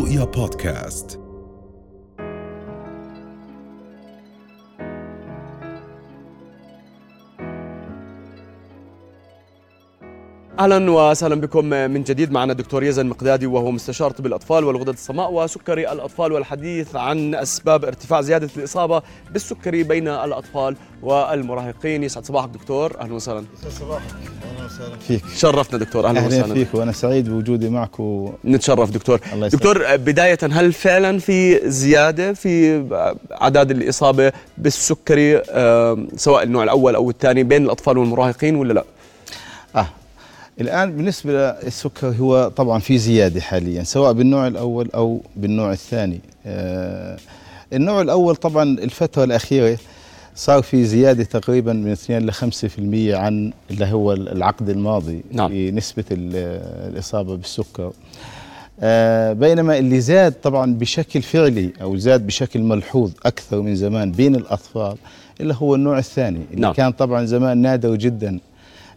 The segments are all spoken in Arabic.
رؤيا بودكاست. أهلا وسهلا بكم من جديد. معنا الدكتور يزن مقدادي وهو مستشار طب الأطفال والغدد الصماء وسكري الأطفال والحديث عن أسباب ارتفاع زيادة الإصابة بالسكري بين الأطفال والمراهقين. يسعد صباحك دكتور. أهلا وسهلا. صباحك. أهلا وسهلا. فيك. شرفنا دكتور. أهلا, أهلا وسهلا. فيك وأنا سعيد بوجودي معك و... نتشرف دكتور. الله يسعدك. دكتور بداية هل فعلا في زيادة في أعداد الإصابة بالسكري آه، سواء النوع الأول أو الثاني بين الأطفال والمراهقين ولا لا؟ آه الآن بالنسبة للسكر هو طبعا في زيادة حاليا سواء بالنوع الأول أو بالنوع الثاني آه النوع الأول طبعا الفترة الأخيرة صار في زيادة تقريبا من 2 ل 5% عن اللي هو العقد الماضي نعم. في نسبة ال- الإصابة بالسكر آه، بينما اللي زاد طبعا بشكل فعلي أو زاد بشكل ملحوظ أكثر من زمان بين الأطفال اللي هو النوع الثاني اللي نعم. كان طبعا زمان نادر جدا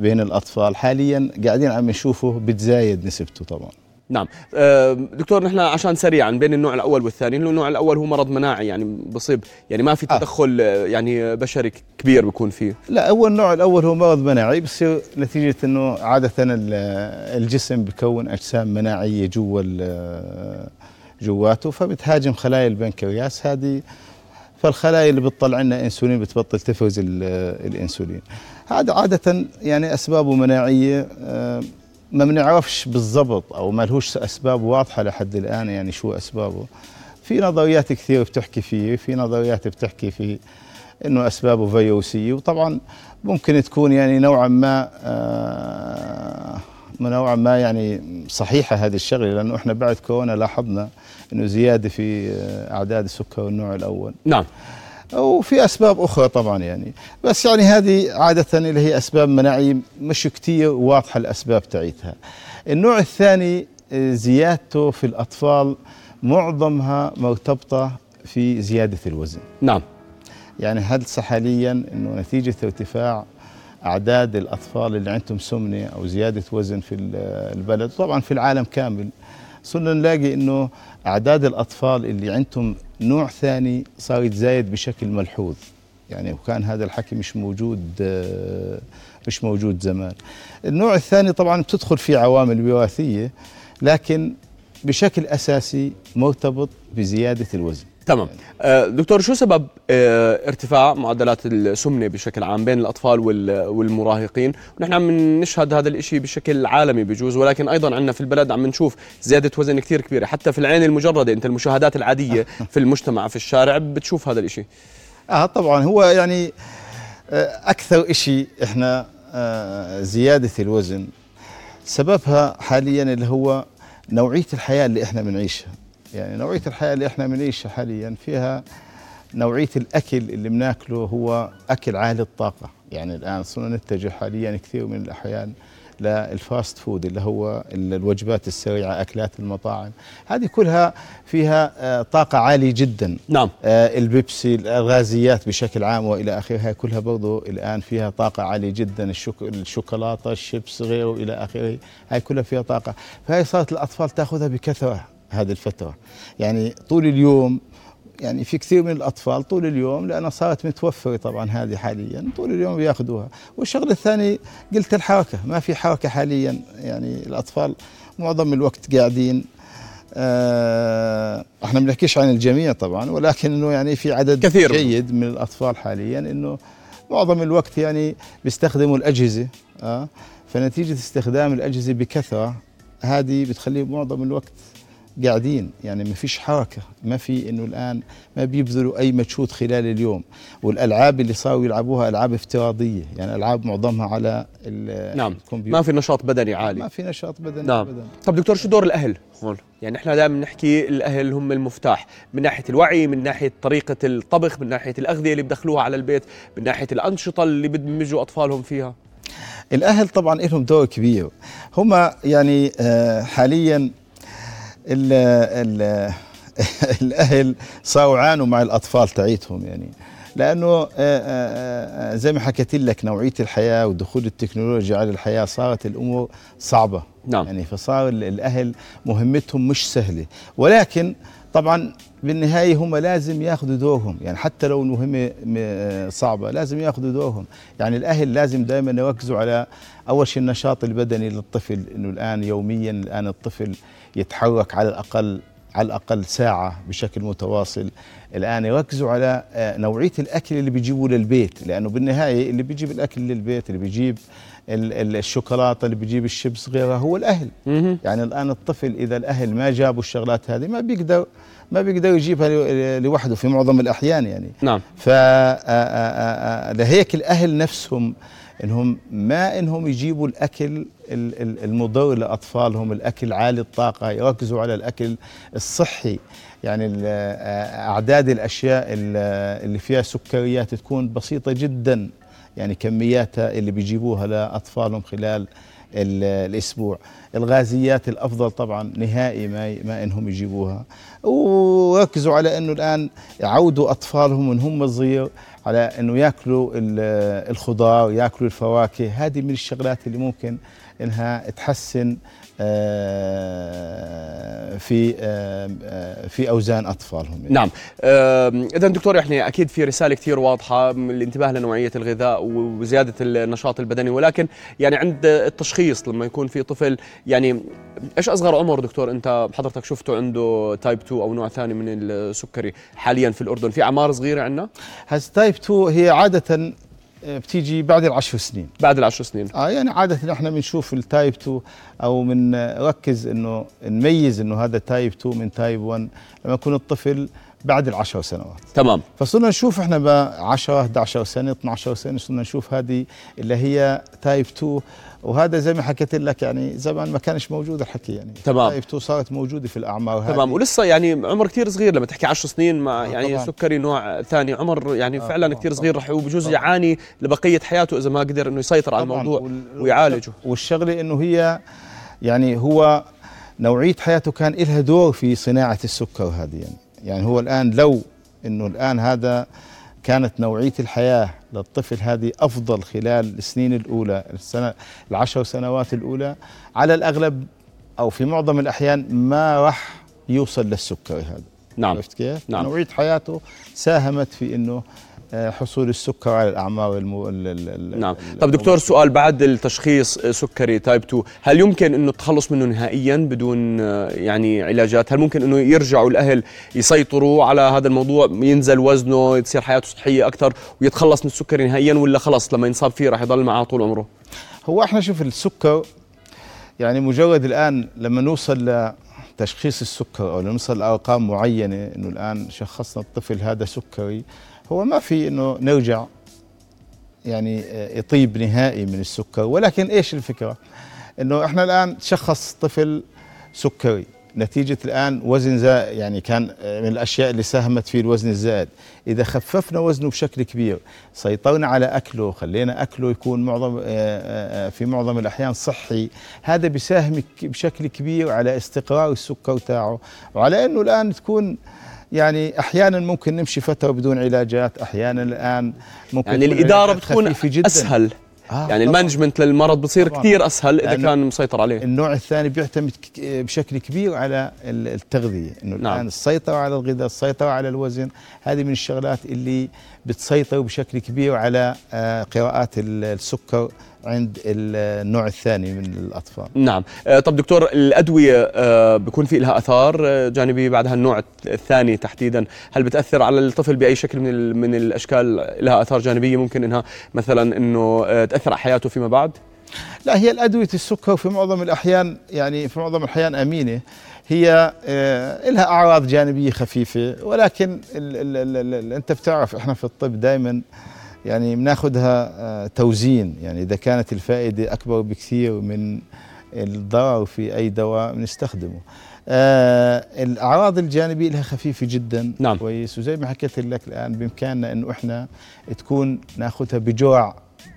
بين الأطفال. حاليا قاعدين عم نشوفه بتزايد نسبته طبعا. نعم. آه، دكتور نحن عشان سريعا بين النوع الأول والثاني النوع الأول هو مرض مناعي يعني بصيب يعني ما في آه. تدخل آه، يعني بشري كبير بيكون فيه. لا أول نوع الأول هو مرض مناعي بصير نتيجة إنه عادة ال- الجسم بكون أجسام مناعية جوا جواته فبتهاجم خلايا البنكرياس. هذه فالخلايا اللي بتطلع لنا إنسولين بتبطل تفرز ال- الإنسولين. هذا عادة يعني أسبابه مناعية آه، ما بنعرفش بالضبط أو ما لهوش أسباب واضحة لحد الآن يعني شو أسبابه. في نظريات كثير بتحكي فيه في نظريات بتحكي فيه إنه أسبابه فيروسية وطبعا ممكن تكون يعني نوعا ما آه، نوعا ما يعني صحيحة هذه الشغلة لأنه إحنا بعد كورونا لاحظنا إنه زيادة في آه، أعداد السكر النوع الأول. نعم. وفي أسباب أخرى طبعا يعني. بس يعني هذه عادة اللي هي أسباب مناعيه مش كتير واضحة الأسباب تاعتها النوع الثاني آه، زيادته في الأطفال معظمها مرتبطة في زيادة الوزن. نعم. يعني هلسه حاليا إنه نتيجة ارتفاع أعداد الأطفال اللي عندهم سمنة أو زيادة وزن في ال- البلد طبعا في العالم كامل. صرنا نلاقي إنه أعداد الأطفال اللي عندهم نوع ثاني صار يتزايد بشكل ملحوظ. يعني وكان هذا الحكي مش موجود آه، مش موجود زمان. النوع الثاني طبعا بتدخل فيه عوامل وراثية لكن بشكل أساسي مرتبط بزيادة الوزن. تمام. آه، دكتور شو سبب آه، ارتفاع معدلات السمنة بشكل عام بين الأطفال وال- والمراهقين؟ ونحن عم نشهد هذا الإشي بشكل عالمي بجوز ولكن أيضا عندنا في البلد عم نشوف زيادة وزن كثير كبيرة. حتى في العين المجردة أنت المشاهدات العادية في المجتمع في الشارع بتشوف هذا الإشي. آه طبعا. هو يعني آه، أكثر شيء إحنا زيادة الوزن سببها حاليا اللي هو نوعية الحياة اللي إحنا بنعيشها. يعني نوعية الحياة اللي إحنا بنعيشها حاليا فيها نوعية الأكل اللي بناكله هو أكل عالي الطاقة. يعني الآن صرنا نتجه حاليا كثير من الأحيان لل fast food اللي هو ال- الوجبات السريعة أكلات المطاعم. هذه كلها فيها آه، طاقة عالية جدا. نعم. آه، البيبسي الغازيات بشكل عام وإلى آخره هاي كلها برضو الآن فيها طاقة عالية جدا. الشوك الشوكولاتة الشيبس غيره إلى آخره هاي كلها فيها طاقة. فهي صارت الأطفال تأخذها بكثرة. هذه الفترة. يعني طول اليوم يعني في كثير من الأطفال طول اليوم لأنها صارت متوفرة طبعا هذه حاليا طول اليوم بياخذوها والشغلة الثانية قلت الحركة. ما في حركة حاليا يعني الأطفال معظم الوقت قاعدين آه إحنا بنحكيش عن الجميع طبعا ولكن إنه يعني في عدد كثير. جيد من الأطفال حاليا إنه معظم الوقت يعني بيستخدموا الأجهزة آه فنتيجة استخدام الأجهزة بكثرة هذه بتخليه معظم الوقت قاعدين يعني ما فيش حركة ما في إنه الآن ما بيبذلوا أي مجهود خلال اليوم. والألعاب اللي صاروا يلعبوها ألعاب افتراضية يعني ألعاب معظمها على نعم. الكمبيوتر. ما في نشاط بدني ما عالي في نشاط بدني نعم. ابدا. طب دكتور شو دور الأهل؟ هون يعني إحنا دائما نحكي الأهل هم المفتاح من ناحية الوعي من ناحية طريقة الطبخ من ناحية الأغذية اللي بدخلوها على البيت من ناحية الأنشطة اللي بدمجوا أطفالهم فيها. الأهل طبعا لهم دور كبير. هم يعني آه، حاليا ال ال الأهل صاروا يعانوا مع الأطفال تاعيتهم يعني. لأنه آه، آه، آه، زي ما حكيت لك نوعية الحياة ودخول التكنولوجيا على الحياة صارت الأمور صعبة. نعم. يعني فصار ال- الأهل مهمتهم مش سهلة. ولكن طبعا بالنهاية هم لازم ياخذوا دورهم يعني حتى لو المهمه م- صعبة لازم ياخذوا دورهم يعني الأهل لازم دائما يركزوا على أول شيء النشاط البدني للطفل إنه الآن يوميا الآن الطفل يتحرك على الأقل على الأقل ساعة بشكل متواصل الآن. يركزوا على آه، نوعية الأكل اللي بيجيبوه للبيت لأنه بالنهاية اللي بيجيب الأكل للبيت اللي بيجيب ال- ال- الشوكولاتة اللي بيجيب الشيبس غيرها هو الأهل. مهم. يعني الآن الطفل إذا الأهل ما جابوا الشغلات هذه ما بيقدر ما بيقدر يجيبها لو- لوحده في معظم الأحيان يعني. نعم. ف آه، آه، لهيك الأهل نفسهم إنهم ما إنهم يجيبوا الأكل ال- ال- المضر لأطفالهم الأكل عالي الطاقة يركزوا على الأكل الصحي. يعني آه، أعداد الأشياء ال- اللي فيها سكريات تكون بسيطة جدا. يعني كمياتها اللي بيجيبوها لأطفالهم خلال ال- الأسبوع. الغازيات الأفضل طبعا نهائي ما ما إنهم يجيبوها. وركزوا على إنه الآن يعودوا أطفالهم من هم صغير على إنه ياكلوا ال- الخضار ياكلوا الفواكه. هذه من الشغلات اللي ممكن إنها تحسن آه، في آه، في أوزان أطفالهم. يعني. نعم اذا دكتور يعني أكيد في رسالة كثير واضحة من الانتباه لنوعية الغذاء وزيادة النشاط البدني ولكن يعني عند التشخيص لما يكون في طفل يعني إيش أصغر عمر دكتور أنت حضرتك شفته عنده type 2 أو نوع ثاني من السكري حاليا في الأردن؟ في أعمار صغيرة عندنا؟ هسه type 2 هي عادة بتيجي بعد العشر سنين. بعد العشر سنين. آه يعني عادة إحنا بنشوف ال type 2 أو بنركز إنه نميز إنه هذا type 2 من type 1 لما يكون الطفل بعد العشر سنوات تمام فصرنا نشوف إحنا ب 10 11 سنة 12 سنة صرنا نشوف هذه اللي هي type 2 وهذا زي ما حكيت لك يعني زمان ما كانش موجود الحكي يعني تمام. type 2 صارت موجودة في الأعمار هذه تمام ولسه يعني عمر كثير صغير لما تحكي 10 سنين مع آه، يعني طبعاً. سكري نوع ثاني عمر يعني آه، فعلا كثير. صغير رح وبجوز. يعاني لبقية حياته إذا ما قدر إنه يسيطر على. الموضوع وال- ويعالجه والشغلة إنه هي يعني هو نوعية حياته كان لها دور في صناعة السكر هذه يعني يعني هو الآن لو إنه الآن هذا كانت نوعية الحياة للطفل هذه أفضل خلال السنين الأولى السنة العشر سنوات الأولى على الأغلب أو في معظم الأحيان ما راح يوصل للسكري هذا نعم عرفت كيف؟ نعم. نوعية حياته ساهمت في إنه آه، حصول السكر على الأعمار المو... ال- ال- ال- نعم. طب دكتور سؤال بعد التشخيص سكري type 2 هل يمكن إنه التخلص منه نهائيا بدون آه، يعني علاجات؟ هل ممكن إنه يرجعوا الأهل يسيطروا على هذا الموضوع ينزل وزنه تصير حياته صحية أكثر ويتخلص من السكري نهائيا ولا خلص لما ينصاب فيه راح يضل معه طول عمره؟ هو إحنا شوف السكر يعني مجرد الآن لما نوصل لتشخيص السكر أو نوصل لأرقام معينة إنه الآن شخصنا الطفل هذا سكري هو ما في إنه نرجع يعني آه، يطيب نهائي من السكر. ولكن إيش الفكرة؟ إنه إحنا الآن شخص طفل سكري. نتيجة الآن وزن زائد يعني كان آه، من الأشياء اللي ساهمت في الوزن الزائد. إذا خففنا وزنه بشكل كبير سيطرنا على أكله خلينا أكله يكون معظم آه، في معظم الأحيان صحي. هذا بيساهم بشكل كبير على استقرار السكر تاعه. وعلى أنه الآن تكون يعني أحيانا ممكن نمشي فترة بدون علاجات أحيانا الآن ممكن يعني الإدارة بتكون جدا أسهل آه يعني. المانجمنت للمرض بصير طبعاً. كثير أسهل إذا كان مسيطر عليه النوع الثاني بيعتمد بشكل كبير على ال- التغذية إنه نعم. الآن السيطرة على الغذاء السيطرة على الوزن هذه من الشغلات اللي بتسيطر بشكل كبير على آه، قراءات ال- السكر عند ال- النوع الثاني من الأطفال. نعم. آه، طب دكتور الأدوية آه، بيكون في لها آثار؟ آه، جانبيه بعد هالنوع الثاني تحديدا. هل بتأثر على الطفل بأي شكل من من الأشكال؟ لها آثار جانبية ممكن إنها مثلا إنه تأثر على حياته فيما بعد؟ لا هي الأدوية السكر في معظم الأحيان يعني في معظم الأحيان أمينة. هي لها أعراض جانبية خفيفة ولكن ال ال ال ال ال أنت بتعرف إحنا في الطب دائما يعني بناخذها آه، توزين. يعني إذا كانت الفائدة أكبر بكثير من الضرر في أي دواء بنستخدمه. آه الأعراض الجانبية لها خفيفة جدا. نعم. كويس. وزي ما حكيت لك الآن بإمكاننا إنه إحنا تكون ناخذها بجرعه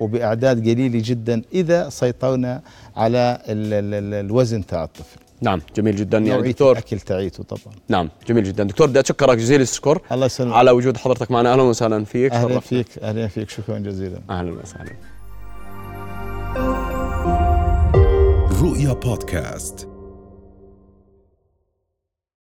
وبأعداد قليلة جدا إذا سيطرنا على ال ال ال الوزن تاع الطفل. نعم جميل جدا يعني دكتور. الأكل تاعيته طبعا. نعم جميل جدا. دكتور بدي اتشكرك جزيل الشكر. الله يسلمك. على وجود حضرتك معنا. أهلا وسهلا فيك. أهلا. فيك أهلا فيك. شكرا جزيلا. أهلا وسهلا. رؤيا بودكاست.